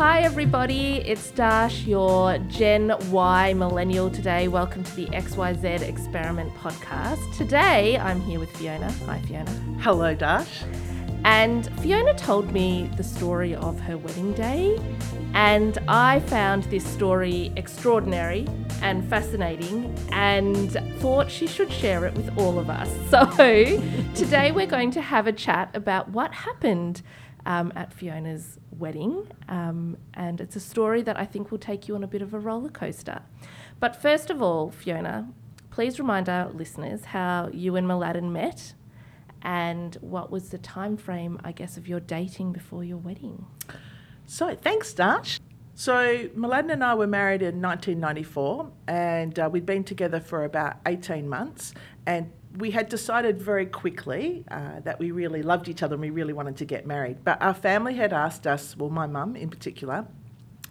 Hi, everybody. It's Darsh, your Gen Y millennial today. Welcome to the XYZ Experiment podcast. Today, I'm here with Fiona. Hi, Fiona. Hello, Darsh. And Fiona told me the story of her wedding day, and I found this story extraordinary and fascinating and thought she should share it with all of us. So, today we're going to have a chat about what happened um, at Fiona's wedding, um, and it's a story that I think will take you on a bit of a roller coaster. But first of all, Fiona, please remind our listeners how you and Mladen met and what was the time frame, I guess, of your dating before your wedding? So, thanks, Darsh. So, Mladen and I were married in 1994, and uh, we'd been together for about 18 months. And we had decided very quickly uh, that we really loved each other and we really wanted to get married. But our family had asked us, well, my mum in particular,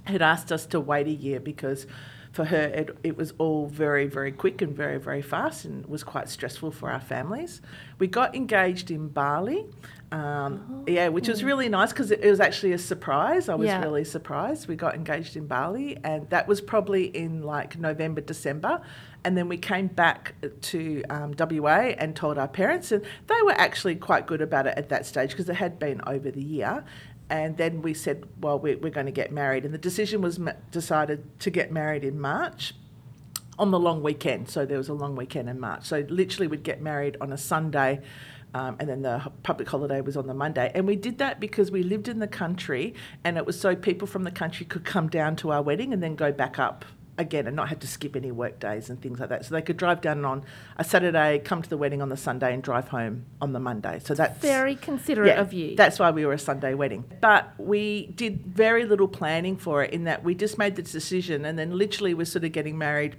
had asked us to wait a year because for her it, it was all very, very quick and very, very fast and was quite stressful for our families. We got engaged in Bali. Um, oh. Yeah, which was really nice because it, it, was actually a surprise. I was yeah. really surprised. We got engaged in Bali, and that was probably in like November, December. And then we came back to um, WA and told our parents, and they were actually quite good about it at that stage because it had been over the year. And then we said, well, we're, we're going to get married. And the decision was decided to get married in March on the long weekend. So there was a long weekend in March. So literally, we'd get married on a Sunday. Um, and then the public holiday was on the Monday. And we did that because we lived in the country, and it was so people from the country could come down to our wedding and then go back up again and not have to skip any work days and things like that. So they could drive down on a Saturday, come to the wedding on the Sunday, and drive home on the Monday. So that's very considerate yeah, of you. That's why we were a Sunday wedding. But we did very little planning for it in that we just made the decision and then literally we're sort of getting married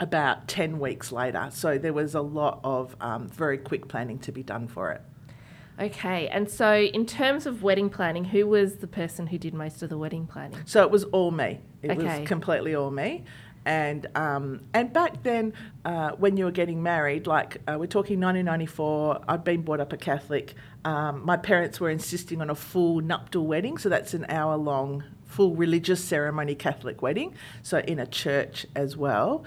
about 10 weeks later. So there was a lot of um, very quick planning to be done for it. Okay, and so in terms of wedding planning, who was the person who did most of the wedding planning? So it was all me. It okay. was completely all me. And um, and back then, uh, when you were getting married, like uh, we're talking 1994, I'd been brought up a Catholic. Um, my parents were insisting on a full nuptial wedding, so that's an hour long, full religious ceremony Catholic wedding, so in a church as well.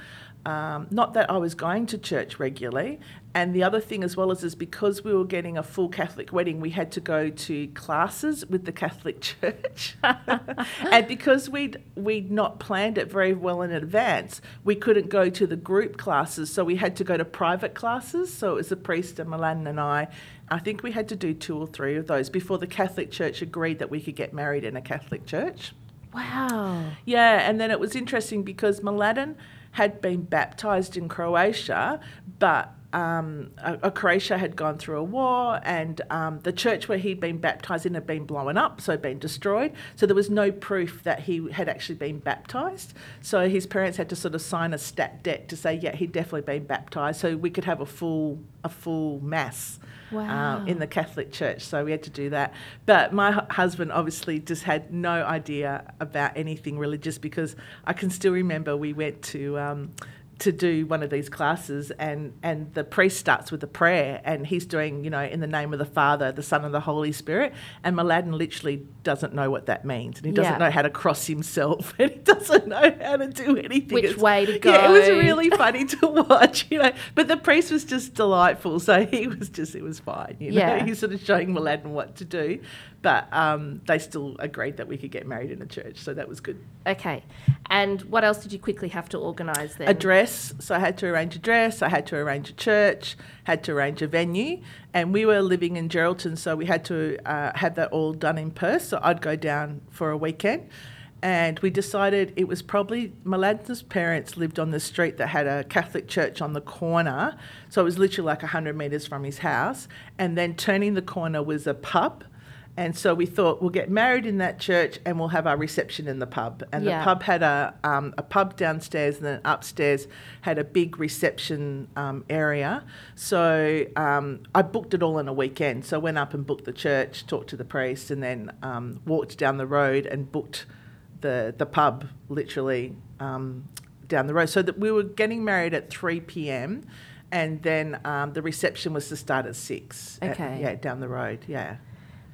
Um, not that I was going to church regularly. And the other thing, as well, is, is because we were getting a full Catholic wedding, we had to go to classes with the Catholic Church. and because we'd, we'd not planned it very well in advance, we couldn't go to the group classes. So we had to go to private classes. So it was the priest and Mladen and I. I think we had to do two or three of those before the Catholic Church agreed that we could get married in a Catholic church. Wow. Yeah, and then it was interesting because Mladen had been baptized in Croatia, but um, a, Croatia had gone through a war, and um, the church where he'd been baptized in had been blown up, so been destroyed. So there was no proof that he had actually been baptized. So his parents had to sort of sign a stat dec to say, yeah, he'd definitely been baptized, so we could have a full a full mass wow. um, in the Catholic Church. So we had to do that. But my husband obviously just had no idea about anything religious because I can still remember we went to. Um, to do one of these classes and and the priest starts with a prayer and he's doing you know in the name of the father the son and the holy spirit and Mladen literally doesn't know what that means and he doesn't yeah. know how to cross himself doesn't know how to do anything which it's, way to go yeah it was really funny to watch you know but the priest was just delightful so he was just it was fine you know yeah. he's sort of showing Mladen what to do but um, they still agreed that we could get married in a church, so that was good. Okay, and what else did you quickly have to organise then? A dress. So I had to arrange a dress. I had to arrange a church. Had to arrange a venue, and we were living in Geraldton, so we had to uh, have that all done in Perth. So I'd go down for a weekend and we decided it was probably Mladen's parents lived on the street that had a Catholic church on the corner. So it was literally like 100 metres from his house. And then turning the corner was a pub. And so we thought we'll get married in that church and we'll have our reception in the pub. And yeah. the pub had a, um, a pub downstairs and then upstairs had a big reception um, area. So um, I booked it all in a weekend. So I went up and booked the church, talked to the priest, and then um, walked down the road and booked the, the pub literally um, down the road. So that we were getting married at 3 p.m. And then um, the reception was to start at six. Okay. At, yeah, down the road. Yeah.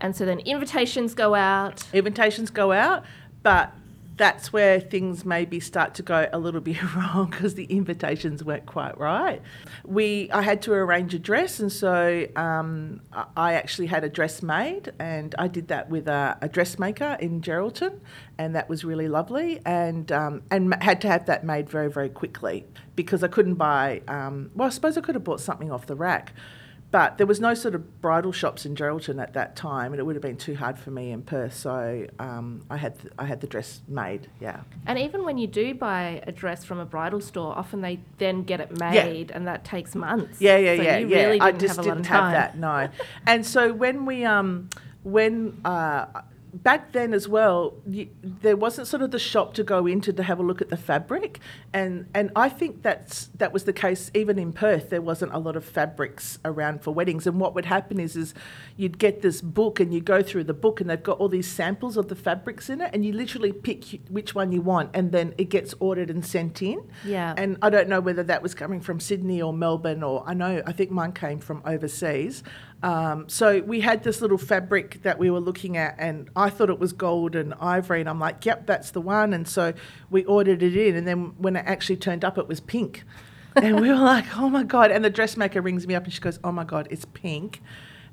And so then invitations go out. Invitations go out, but that's where things maybe start to go a little bit wrong because the invitations weren't quite right. We, I had to arrange a dress, and so um, I actually had a dress made, and I did that with a, a dressmaker in Geraldton, and that was really lovely, and um, and had to have that made very very quickly because I couldn't buy. Um, well, I suppose I could have bought something off the rack but there was no sort of bridal shops in Geraldton at that time, and it would have been too hard for me in Perth. So um, I had th- I had the dress made. Yeah. And even when you do buy a dress from a bridal store, often they then get it made, yeah. and that takes months. Yeah, yeah, so yeah, yeah. Really I just have didn't have that. No. and so when we um when uh back then as well, you, there wasn't sort of the shop to go into to have a look at the fabric, and and I think that's that was the case even in Perth. There wasn't a lot of fabrics around for weddings, and what would happen is is you'd get this book and you go through the book and they've got all these samples of the fabrics in it, and you literally pick which one you want, and then it gets ordered and sent in. Yeah. And I don't know whether that was coming from Sydney or Melbourne, or I know I think mine came from overseas. Um, so we had this little fabric that we were looking at, and I thought it was gold and ivory, and I'm like, "Yep, that's the one." And so we ordered it in, and then when it actually turned up, it was pink, and we were like, "Oh my god!" And the dressmaker rings me up, and she goes, "Oh my god, it's pink."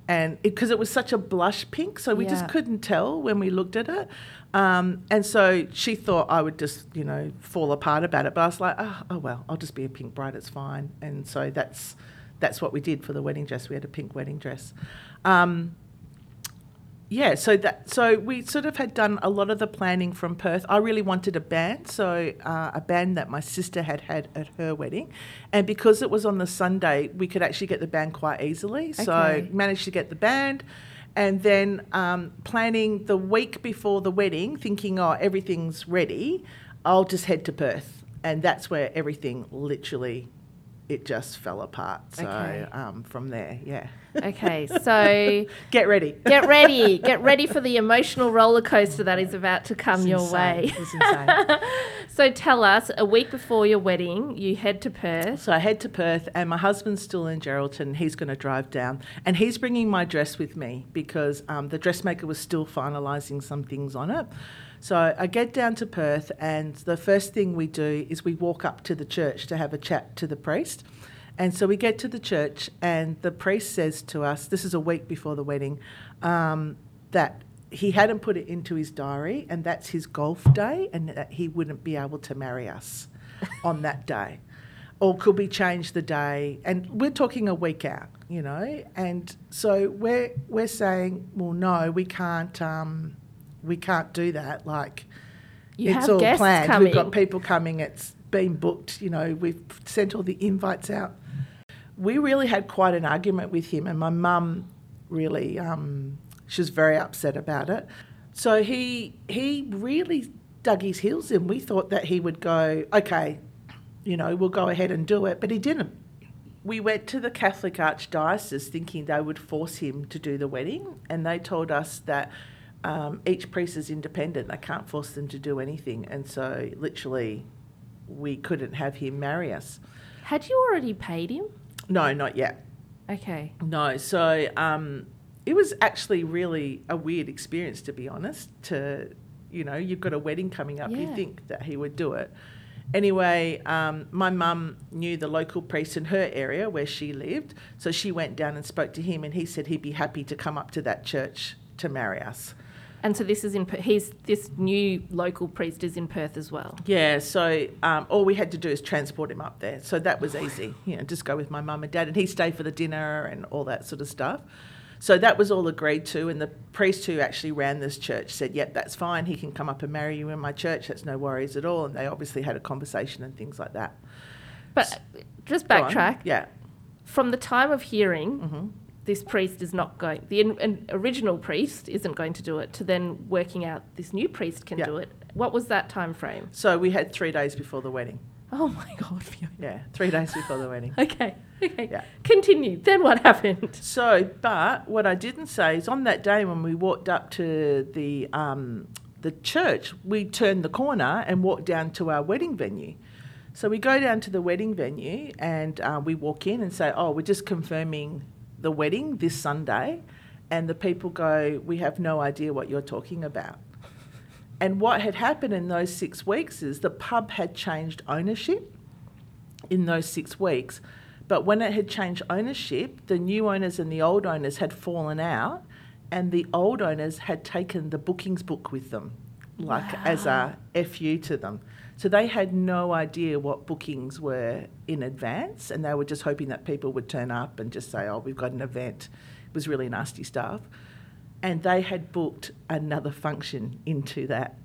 And because it, it, was such a blush pink, so we yeah. just couldn't tell when we looked at it. Um, and so she thought I would just, you know, fall apart about it. But I was like, oh, oh well, I'll just be a pink bride, it's fine. And so that's that's what we did for the wedding dress. We had a pink wedding dress. Um, yeah, so that so we sort of had done a lot of the planning from Perth. I really wanted a band, so uh, a band that my sister had had at her wedding, and because it was on the Sunday, we could actually get the band quite easily. Okay. So managed to get the band, and then um, planning the week before the wedding, thinking, oh, everything's ready. I'll just head to Perth, and that's where everything literally it just fell apart. So okay. um, from there, yeah. Okay, so get ready. Get ready. Get ready for the emotional roller coaster that is about to come it's your insane. way. so tell us, a week before your wedding, you head to Perth. So I head to Perth, and my husband's still in Geraldton. He's going to drive down, and he's bringing my dress with me because um, the dressmaker was still finalising some things on it. So I get down to Perth, and the first thing we do is we walk up to the church to have a chat to the priest. And so we get to the church, and the priest says to us, This is a week before the wedding, um, that he hadn't put it into his diary, and that's his golf day, and that he wouldn't be able to marry us on that day. Or could we change the day? And we're talking a week out, you know. And so we're we're saying, well, no, we can't. Um, we can't do that. Like, you it's all planned. Coming. We've got people coming. It's been booked. You know, we've sent all the invites out. We really had quite an argument with him, and my mum really, um, she was very upset about it. So he he really dug his heels in. We thought that he would go, okay, you know, we'll go ahead and do it, but he didn't. We went to the Catholic Archdiocese thinking they would force him to do the wedding, and they told us that um, each priest is independent. They can't force them to do anything. And so, literally, we couldn't have him marry us. Had you already paid him? No, not yet. Okay. No. So, um, it was actually really a weird experience, to be honest. To, you know, you've got a wedding coming up, yeah. you think that he would do it. Anyway, um, my mum knew the local priest in her area where she lived, so she went down and spoke to him, and he said he'd be happy to come up to that church to marry us. And so this is in he's this new local priest is in Perth as well. Yeah, so um, all we had to do is transport him up there, so that was easy. You know, just go with my mum and dad, and he stayed for the dinner and all that sort of stuff. So that was all agreed to, and the priest who actually ran this church said, "Yep, that's fine. He can come up and marry you in my church. That's no worries at all." And they obviously had a conversation and things like that. But just backtrack. Yeah. From the time of hearing, mm-hmm this priest is not going, the in, original priest isn't going to do it, to then working out this new priest can do it. What was that time frame? So we had three days before the wedding. Oh my God, Fiona. Yeah, three days before the wedding. okay, okay. Yeah. Continue. Then what happened? So, but what I didn't say is on that day when we walked up to the, um, the church, we turned the corner and walked down to our wedding venue. So we go down to the wedding venue and uh, we walk in and say, oh, we're just confirming the wedding this Sunday, and the people go, We have no idea what you're talking about. and what had happened in those six weeks is the pub had changed ownership in those six weeks. But when it had changed ownership, the new owners and the old owners had fallen out, and the old owners had taken the bookings book with them, like as a FU to them. So they had no idea what bookings were in advance, and they were just hoping that people would turn up and just say, "Oh, we've got an event." It was really nasty stuff, and they had booked another function into that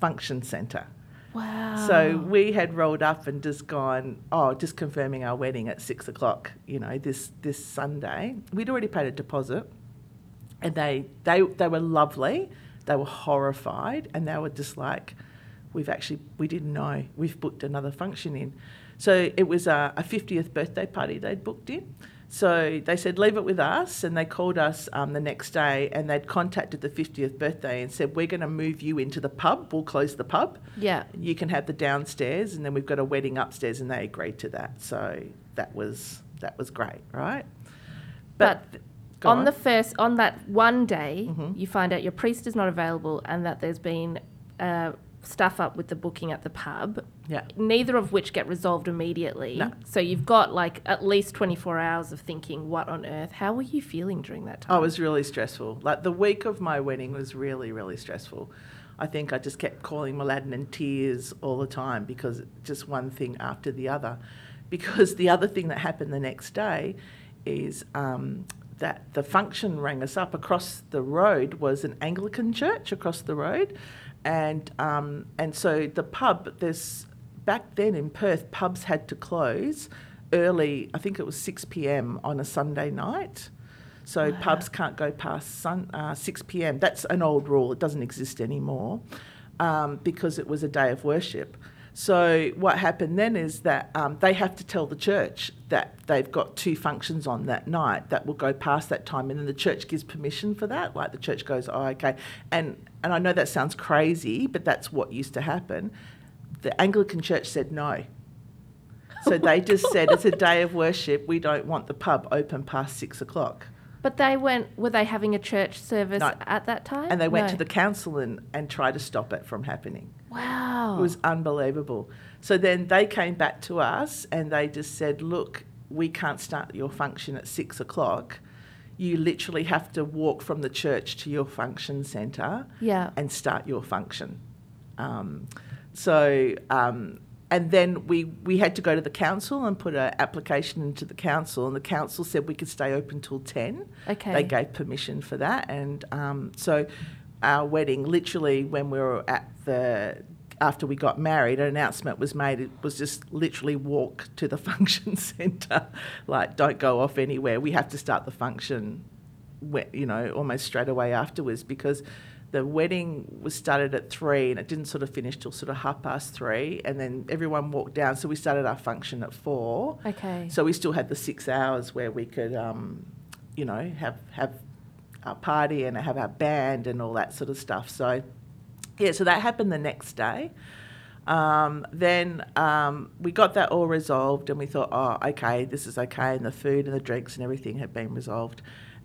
function centre. Wow. So we had rolled up and just gone, oh, just confirming our wedding at six o'clock, you know, this this Sunday. We'd already paid a deposit, and they they they were lovely. They were horrified, and they were just like, we've actually we didn't know we've booked another function in. So it was a, a 50th birthday party they'd booked in. So they said, leave it with us. And they called us um, the next day and they'd contacted the 50th birthday and said, we're going to move you into the pub. We'll close the pub. yeah. You can have the downstairs and then we've got a wedding upstairs. And they agreed to that. So that was, that was great, right? But go on, on. the first, on that one day, Mhm. you find out your priest is not available and that there's been uh, stuff up with the booking at the pub. yeah. Neither of which get resolved immediately. No. So you've got like at least 24 hours of thinking, what on earth? How were you feeling during that time? Oh, it was really stressful. Like the week of my wedding was really, really stressful. I think I just kept calling Mladen in tears all the time because just one thing after the other. Because the other thing that happened the next day is um, that the function rang us up across the road was an Anglican church across the road, and um, and so the pub there's back then in Perth pubs had to close early. I think it was six p.m. on a Sunday night. So pubs can't go past sun, uh, 6 p.m. That's an old rule. It doesn't exist anymore um, because it was a day of worship. So what happened then is that um, they have to tell the church that they've got two functions on that night that will go past that time, and then the church gives permission for that. Like the church goes, "Oh, okay," and and I know that sounds crazy, but that's what used to happen. The Anglican Church said no. So they just said it's a day of worship. We don't want the pub open past six o'clock. but they went, were they having a church service No. at that time? And they went No. to the council and, and tried to stop it from happening. Wow. It was unbelievable. So then they came back to us and they just said, look, we can't start your function at six o'clock. You literally have to walk from the church to your function centre yeah. and start your function. Um, so, um, and then we, we had to go to the council and put an application into the council, and the council said we could stay open till 10. Okay. They gave permission for that. And um, so our wedding, literally, when we were at the after we got married, an announcement was made. It was just literally walk to the function centre, like don't go off anywhere. We have to start the function, you know, almost straight away afterwards because the wedding was started at three and it didn't sort of finish till sort of half past three, and then everyone walked down. So we started our function at four. Okay. So we still had the six hours where we could, um, you know, have have our party and have our band and all that sort of stuff. So yeah, so that happened the next day. Um, then um, we got that all resolved, and we thought, oh, okay, this is okay, and the food and the drinks and everything had been resolved.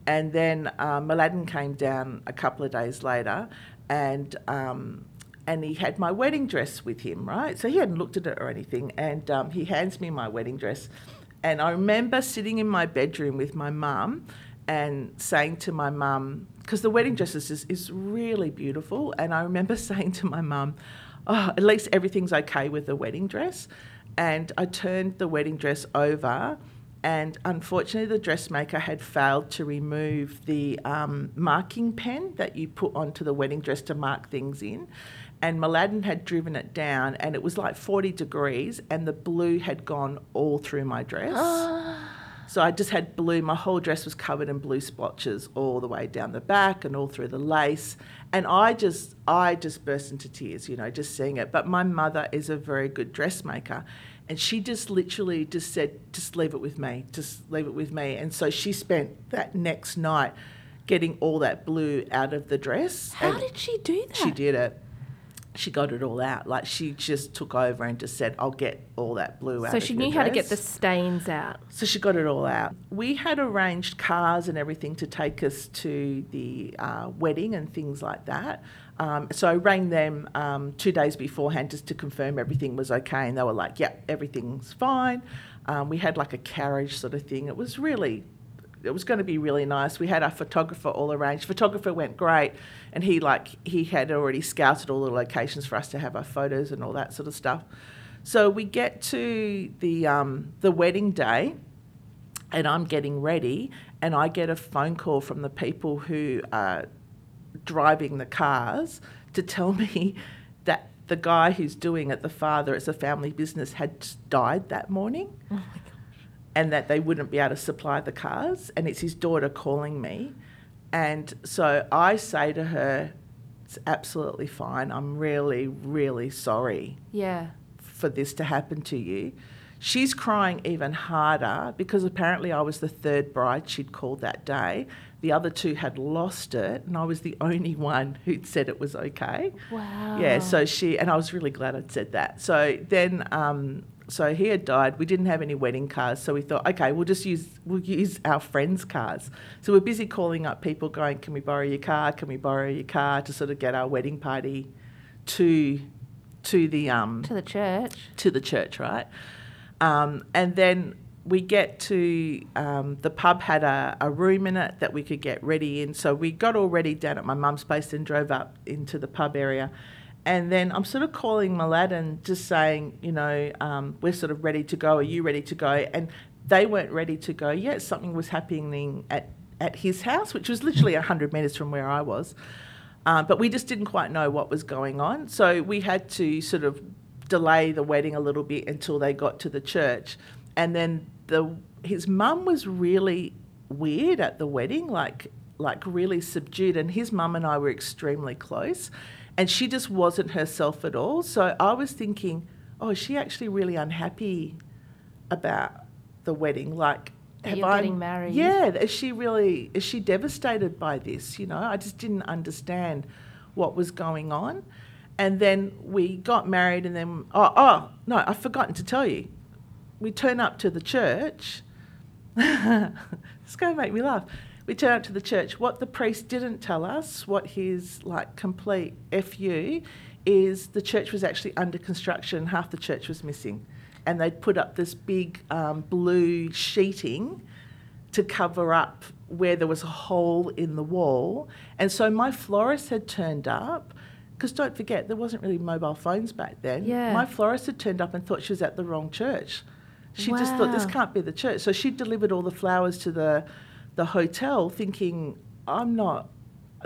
And then um, came down a couple of days later, and um, and he had my wedding dress with him, right? So he hadn't looked at it or anything, and um, he hands me my wedding dress, and I remember sitting in my bedroom with my mum and saying to my mum, because the wedding dress is, is, really beautiful, and I remember saying to my mum, oh, at least everything's okay with the wedding dress. And I turned the wedding dress over, and unfortunately, the dressmaker had failed to remove the um, marking pen that you put onto the wedding dress to mark things in. And Mladen had driven it down, and it was like 40 degrees, and the blue had gone all through my dress. So I just had blue. My whole dress was covered in blue splotches all the way down the back and all through the lace. And I just, I just burst into tears, you know, just seeing it. But my mother is a very good dressmaker, and she just literally just said, "Just leave it with me. Just leave it with me." And so she spent that next night getting all that blue out of the dress. How did she do that? she did it. She got it all out. Like she just took over and just said, "I'll get all that blue out." So she knew how to get the stains out. So she got it all out. We had arranged cars and everything to take us to the uh, wedding and things like that. Um, so I rang them um, two days beforehand just to confirm everything was okay, and they were like, "Yep, everything's fine." Um, we had like a carriage sort of thing. It was really it was going to be really nice. We had our photographer all arranged. Photographer went great, and he like he had already scouted all the locations for us to have our photos and all that sort of stuff. So we get to the um, the wedding day, and I'm getting ready, and I get a phone call from the people who are driving the cars to tell me that the guy who's doing it, the father, it's a family business, had died that morning and that they wouldn't be able to supply the cars. And it's his daughter calling me. And so I say to her, It's absolutely fine. I'm really, really sorry Yeah. for this to happen to you. She's crying even harder because apparently I was the third bride she'd called that day. The other two had lost it, and I was the only one who'd said it was okay. Wow. Yeah, so she, and I was really glad I'd said that. So then, um, so he had died. We didn't have any wedding cars, so we thought, okay, we'll just use we'll use our friends' cars. So we're busy calling up people, going, "Can we borrow your car? Can we borrow your car?" to sort of get our wedding party to to the um to the church. to the church, right? Um, and then we get to um, the pub had a, a room in it that we could get ready in. So we got all ready down at my mum's place and drove up into the pub area. And then I'm sort of calling Mladen, just saying, you know, um, we're sort of ready to go. Are you ready to go? And they weren't ready to go yet. Something was happening at, at his house, which was literally 100 metres from where I was. Um, but we just didn't quite know what was going on. So we had to sort of delay the wedding a little bit until they got to the church. And then the his mum was really weird at the wedding, like like really subdued. And his mum and I were extremely close, and she just wasn't herself at all. So I was thinking, oh, is she actually really unhappy about the wedding? Like, have you're I- getting married. Yeah, is she really is she devastated by this? You know, I just didn't understand what was going on. And then we got married, and then oh oh no, I've forgotten to tell you. We turn up to the church. it's going to make me laugh. We turn up to the church. What the priest didn't tell us, what his like complete fu, is the church was actually under construction. Half the church was missing, and they'd put up this big um, blue sheeting to cover up where there was a hole in the wall. And so my florist had turned up. Because don't forget, there wasn't really mobile phones back then. Yeah. My florist had turned up and thought she was at the wrong church. She just thought this can't be the church. So she delivered all the flowers to the the hotel, thinking, "I'm not.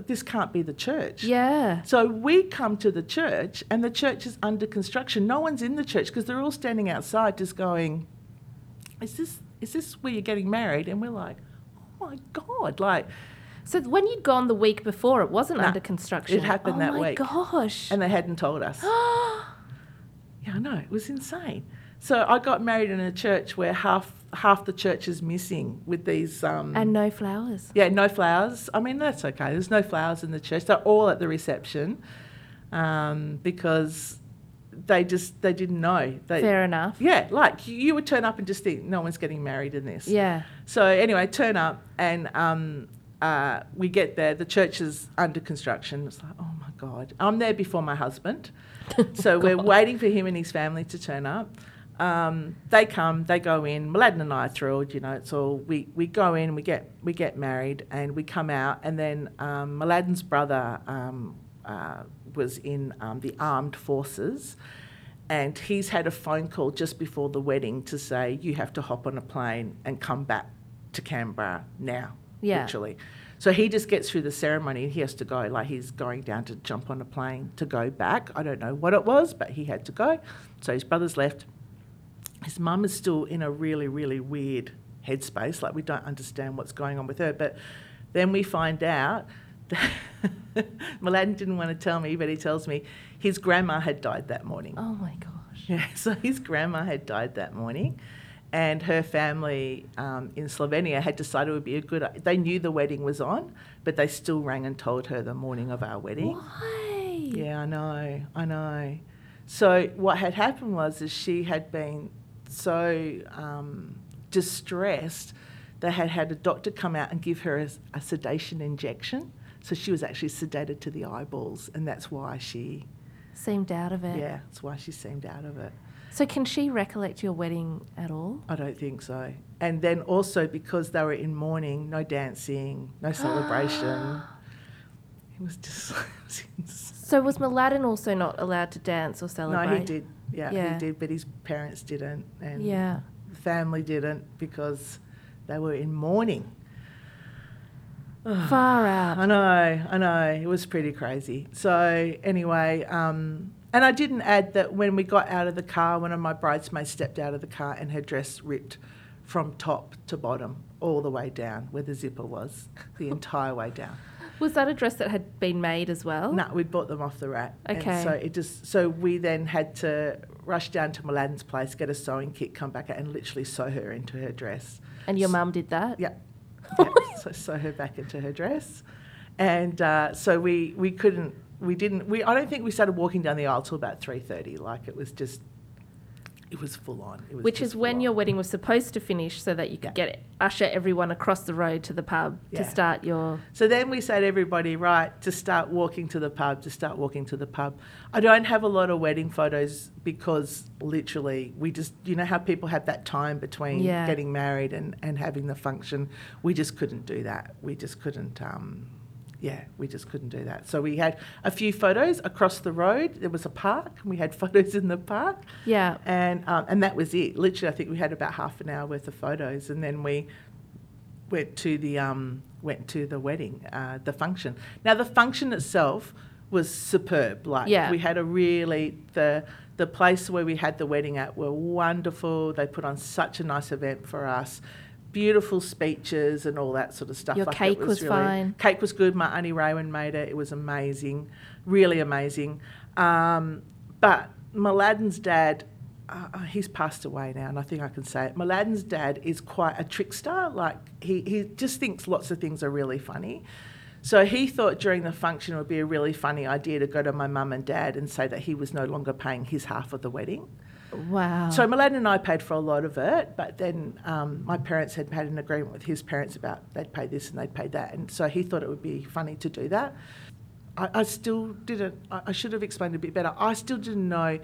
This can't be the church." Yeah. So we come to the church, and the church is under construction. No one's in the church because they're all standing outside, just going, "Is this is this where you're getting married?" And we're like, "Oh my god!" Like, So when you'd gone the week before, it wasn't Nah, under construction. it happened oh that week. Oh my gosh. and they hadn't told us. Yeah, I know it was insane. So I got married in a church where half half the church is missing with these. Um, and no flowers. yeah, no flowers. I mean that's okay. There's no flowers in the church. They're all at the reception um, because they just they didn't know. They, Fair enough. Yeah, like you- you would turn up and just think no one's getting married in this. Yeah. So anyway, turn up and um, uh, we get there. The church is under construction. It's like, oh my god! I'm there before my husband, so we're waiting for him and his family to turn up. Um, they come, they go in. Mladen and I are thrilled. You know, it's all we, we go in, we get we get married, and we come out. And then um, Mladen's brother um, uh, was in um, the armed forces, and he's had a phone call just before the wedding to say you have to hop on a plane and come back to Canberra now, Yeah. literally. So he just gets through the ceremony and he has to go. Like he's going down to jump on a plane to go back. I don't know what it was, but he had to go. So his brother's left. His mum is still in a really, really weird headspace. Like we don't understand what's going on with her. But then we find out that Mladen didn't want to tell me, but he tells me his grandma had died that morning. Oh my gosh. Yeah, so his grandma had died that morning, and her family um, in Slovenia had decided it would be a good. They knew the wedding was on, but they still rang and told her the morning of our wedding. Why? Yeah, I know, I know. So what had happened was is she had been so um, distressed they had had a doctor come out and give her a, a, sedation injection. So she was actually sedated to the eyeballs, and that's why she seemed out of it. Yeah, that's why she seemed out of it. So can she recollect your wedding at all? I don't think so. And then also because they were in mourning, no dancing, no celebration. it was just. so was Mladen also not allowed to dance or celebrate? No, he did. Yeah, yeah, he did, but his parents didn't, and yeah. the family didn't because they were in mourning. Far out. I know, I know. It was pretty crazy. So, anyway, um, and I didn't add that when we got out of the car, one of my bridesmaids stepped out of the car and her dress ripped from top to bottom, all the way down where the zipper was, the entire way down. Was that a dress that had been made as well? No, we'd bought them off the rack. Okay. And so it just so we then had to rush down to Mladen's place, get a sewing kit, come back and literally sew her into her dress. And your so, mum did that? Yeah. yeah. so sew her back into her dress. And uh, so we, we couldn't, we didn't, we, I don't think we started walking down the aisle till about 3.30. Like it was just it was full on. Was Which is when your wedding was supposed to finish, so that you could yeah. get usher everyone across the road to the pub yeah. to start your. So then we said everybody right to start walking to the pub to start walking to the pub. I don't have a lot of wedding photos because literally we just you know how people have that time between yeah. getting married and and having the function. We just couldn't do that. We just couldn't. Um, yeah, we just couldn't do that. So we had a few photos across the road. There was a park, and we had photos in the park. Yeah, and um, and that was it. Literally, I think we had about half an hour worth of photos, and then we went to the um, went to the wedding, uh, the function. Now the function itself was superb. Like yeah. we had a really the the place where we had the wedding at were wonderful. They put on such a nice event for us beautiful speeches and all that sort of stuff. Your like cake was, was really, fine. Cake was good. My auntie Raywin made it. It was amazing, really amazing. Um, but Mladen's dad, uh, uh, he's passed away now, and I think I can say it. Mladen's dad is quite a trickster. Like he he just thinks lots of things are really funny. So he thought during the function it would be a really funny idea to go to my mum and dad and say that he was no longer paying his half of the wedding. Wow. So Mladen and I paid for a lot of it, but then um, my parents had had an agreement with his parents about they'd pay this and they'd pay that, and so he thought it would be funny to do that. I, I still didn't. I, I, should have explained a bit better. I still didn't know.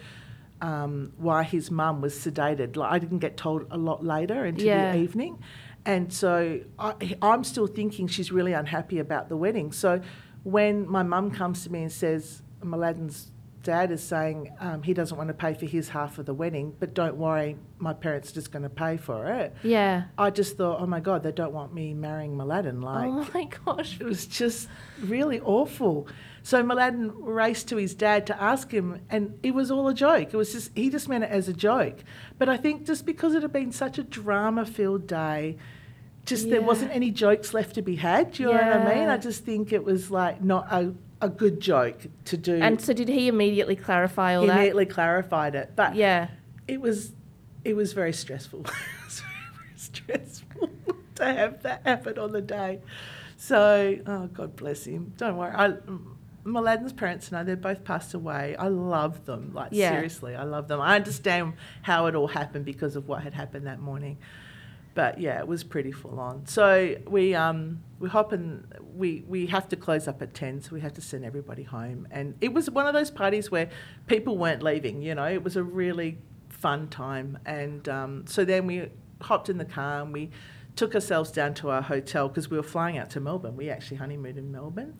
Um, why his mum was sedated. Like I didn't get told a lot later into yeah. the evening, and so I, I'm still thinking she's really unhappy about the wedding. So when my mum comes to me and says Mladen's dad is saying um, he doesn't want to pay for his half of the wedding, but don't worry, my parents are just going to pay for it. Yeah. I just thought, oh my God, they don't want me marrying Mladen. Like, oh my gosh. It was just really awful. So Mladen raced to his dad to ask him, and it was all a joke. It was just, he just meant it as a joke. But I think just because it had been such a drama filled day, just yeah. there wasn't any jokes left to be had. Do you yeah. know what I mean? I just think it was like not a a good joke to do. And so did he immediately clarify all he that? Immediately clarified it, but yeah, it was it was very stressful. it was very, stressful to have that happen on the day. So, oh God bless him. Don't worry. I, Mladen's parents know they're both passed away. I love them. Like yeah. seriously, I love them. I understand how it all happened because of what had happened that morning but yeah, it was pretty full on. So we um, we hop and we we have to close up at ten, so we have to send everybody home. And it was one of those parties where people weren't leaving. You know, it was a really fun time. And um, so then we hopped in the car and we took ourselves down to our hotel because we were flying out to Melbourne. We actually honeymooned in Melbourne.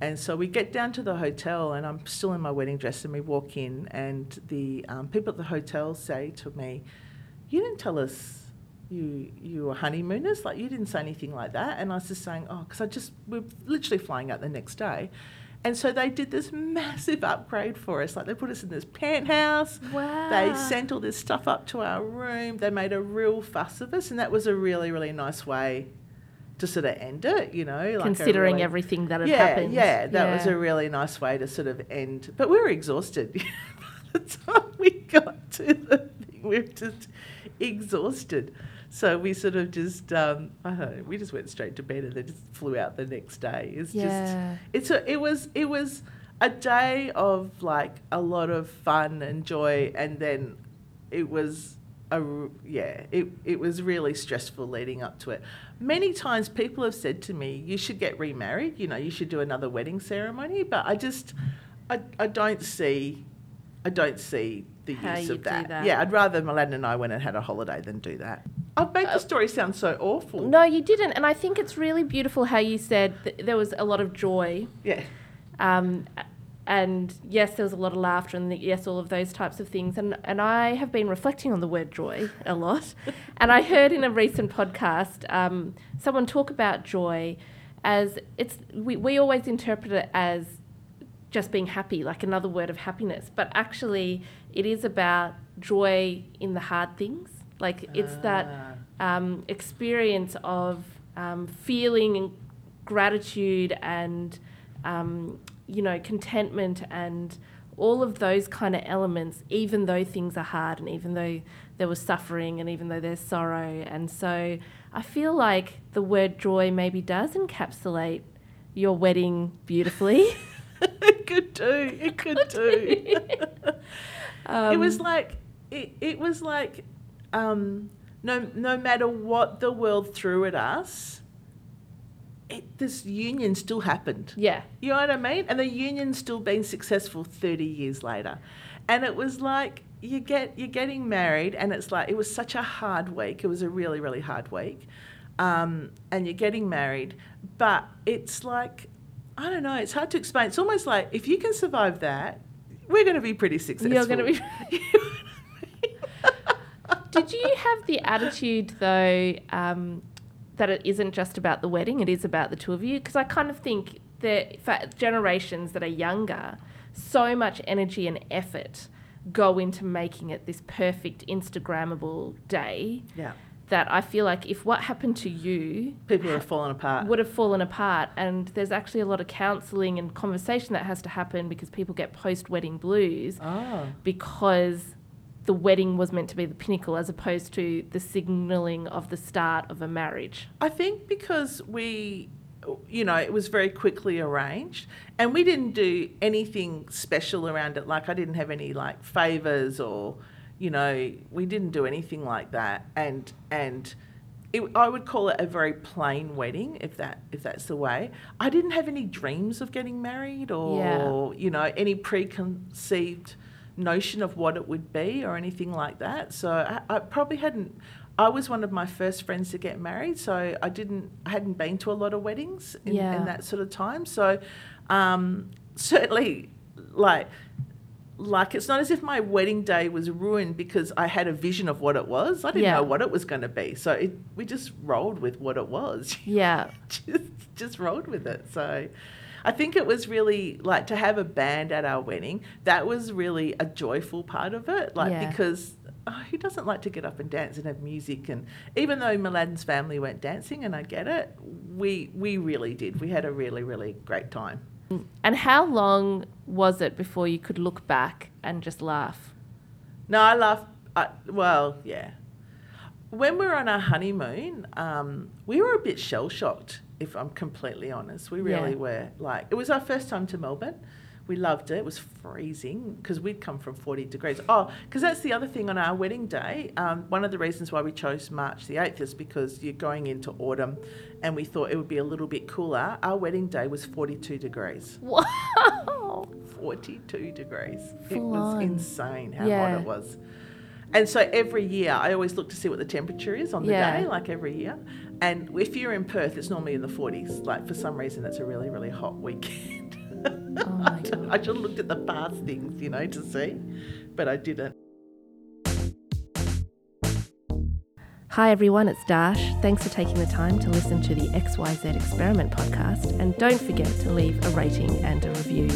And so we get down to the hotel, and I'm still in my wedding dress, and we walk in, and the um, people at the hotel say to me, "You didn't tell us you you were honeymooners like you didn't say anything like that and i was just saying oh because i just we're literally flying out the next day and so they did this massive upgrade for us like they put us in this penthouse wow. they sent all this stuff up to our room they made a real fuss of us and that was a really really nice way to sort of end it, you know, like considering really, everything that had yeah, happened. Yeah, that yeah. was a really nice way to sort of end. But we were exhausted by the time we got to the thing. We were just exhausted. So we sort of just, um, I don't know, we just went straight to bed and then just flew out the next day. It's yeah. just, it's a, it was, it was a day of like a lot of fun and joy, and then it was a yeah, it it was really stressful leading up to it. Many times people have said to me, "You should get remarried. You know, you should do another wedding ceremony." But I just, I, I don't see, I don't see the How use of that. that. Yeah, I'd rather Mladen and I went and had a holiday than do that. I've made the story sound so awful. No, you didn't. And I think it's really beautiful how you said th- there was a lot of joy. Yeah. Um, and yes, there was a lot of laughter, and yes, all of those types of things. And, and I have been reflecting on the word joy a lot. and I heard in a recent podcast um, someone talk about joy as it's, we, we always interpret it as just being happy, like another word of happiness. But actually, it is about joy in the hard things. Like it's that um, experience of um, feeling gratitude and um, you know contentment and all of those kind of elements, even though things are hard and even though there was suffering and even though there's sorrow. And so I feel like the word joy maybe does encapsulate your wedding beautifully. it could do. It could do. it Um, was like it, it was like um, no no matter what the world threw at us, it, this union still happened. yeah, You know what I mean? And the union's still been successful 30 years later. And it was like you get you're getting married and it's like it was such a hard week. It was a really really hard week. Um, and you're getting married, but it's like I don't know, it's hard to explain. It's almost like if you can survive that, we're going to be pretty successful. You're gonna be- Did you have the attitude though um, that it isn't just about the wedding; it is about the two of you? Because I kind of think that for generations that are younger, so much energy and effort go into making it this perfect Instagrammable day yeah. that I feel like if what happened to you People have fallen apart. would have fallen apart. And there's actually a lot of counselling and conversation that has to happen because people get post wedding blues Oh. because the wedding was meant to be the pinnacle as opposed to the signalling of the start of a marriage. I think because we, you know, it was very quickly arranged and we didn't do anything special around it. Like, I didn't have any like favors or, you know, we didn't do anything like that. And, and, it, I would call it a very plain wedding, if that if that's the way. I didn't have any dreams of getting married, or you know, any preconceived notion of what it would be, or anything like that. So I, I probably hadn't. I was one of my first friends to get married, so I didn't. I hadn't been to a lot of weddings in, Yeah. in that sort of time. So um, certainly, like like it's not as if my wedding day was ruined because I had a vision of what it was. I didn't Yeah. know what it was going to be, so it, we just rolled with what it was. Yeah. just just rolled with it. So I think it was really like to have a band at our wedding. That was really a joyful part of it, like Yeah. because. Oh, who doesn't like to get up and dance and have music? And even though Mladen's family went dancing, and I get it, we we really did. We had a really really great time. And how long was it before you could look back and just laugh? No, I laugh. I, well, yeah. When we were on our honeymoon, um, we were a bit shell shocked, if I'm completely honest. We really Yeah. were. Like, it was our first time to Melbourne. We loved it. It was freezing because we'd come from 40 degrees. Oh, because that's the other thing on our wedding day. Um, one of the reasons why we chose March the 8th is because you're going into autumn and we thought it would be a little bit cooler. Our wedding day was 42 degrees. Wow. 42 degrees. it was on. insane how Yeah. hot it was. And so every year, I always look to see what the temperature is on the Yeah. day, like every year. And if you're in Perth, it's normally in the 40s. Like for some reason, it's a really, really hot weekend. Oh I should have looked at the past things, you know, to see, but I didn't. Hi everyone, it's Darsh. Thanks for taking the time to listen to the XYZ Experiment podcast. And don't forget to leave a rating and a review.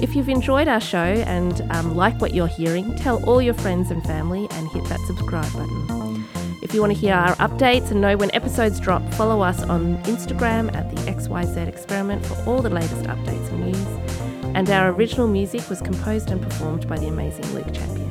If you've enjoyed our show and um, like what you're hearing, tell all your friends and family and hit that subscribe button. If you want to hear our updates and know when episodes drop, follow us on Instagram at the XYZ Experiment for all the latest updates and news. And our original music was composed and performed by the amazing Luke Champion.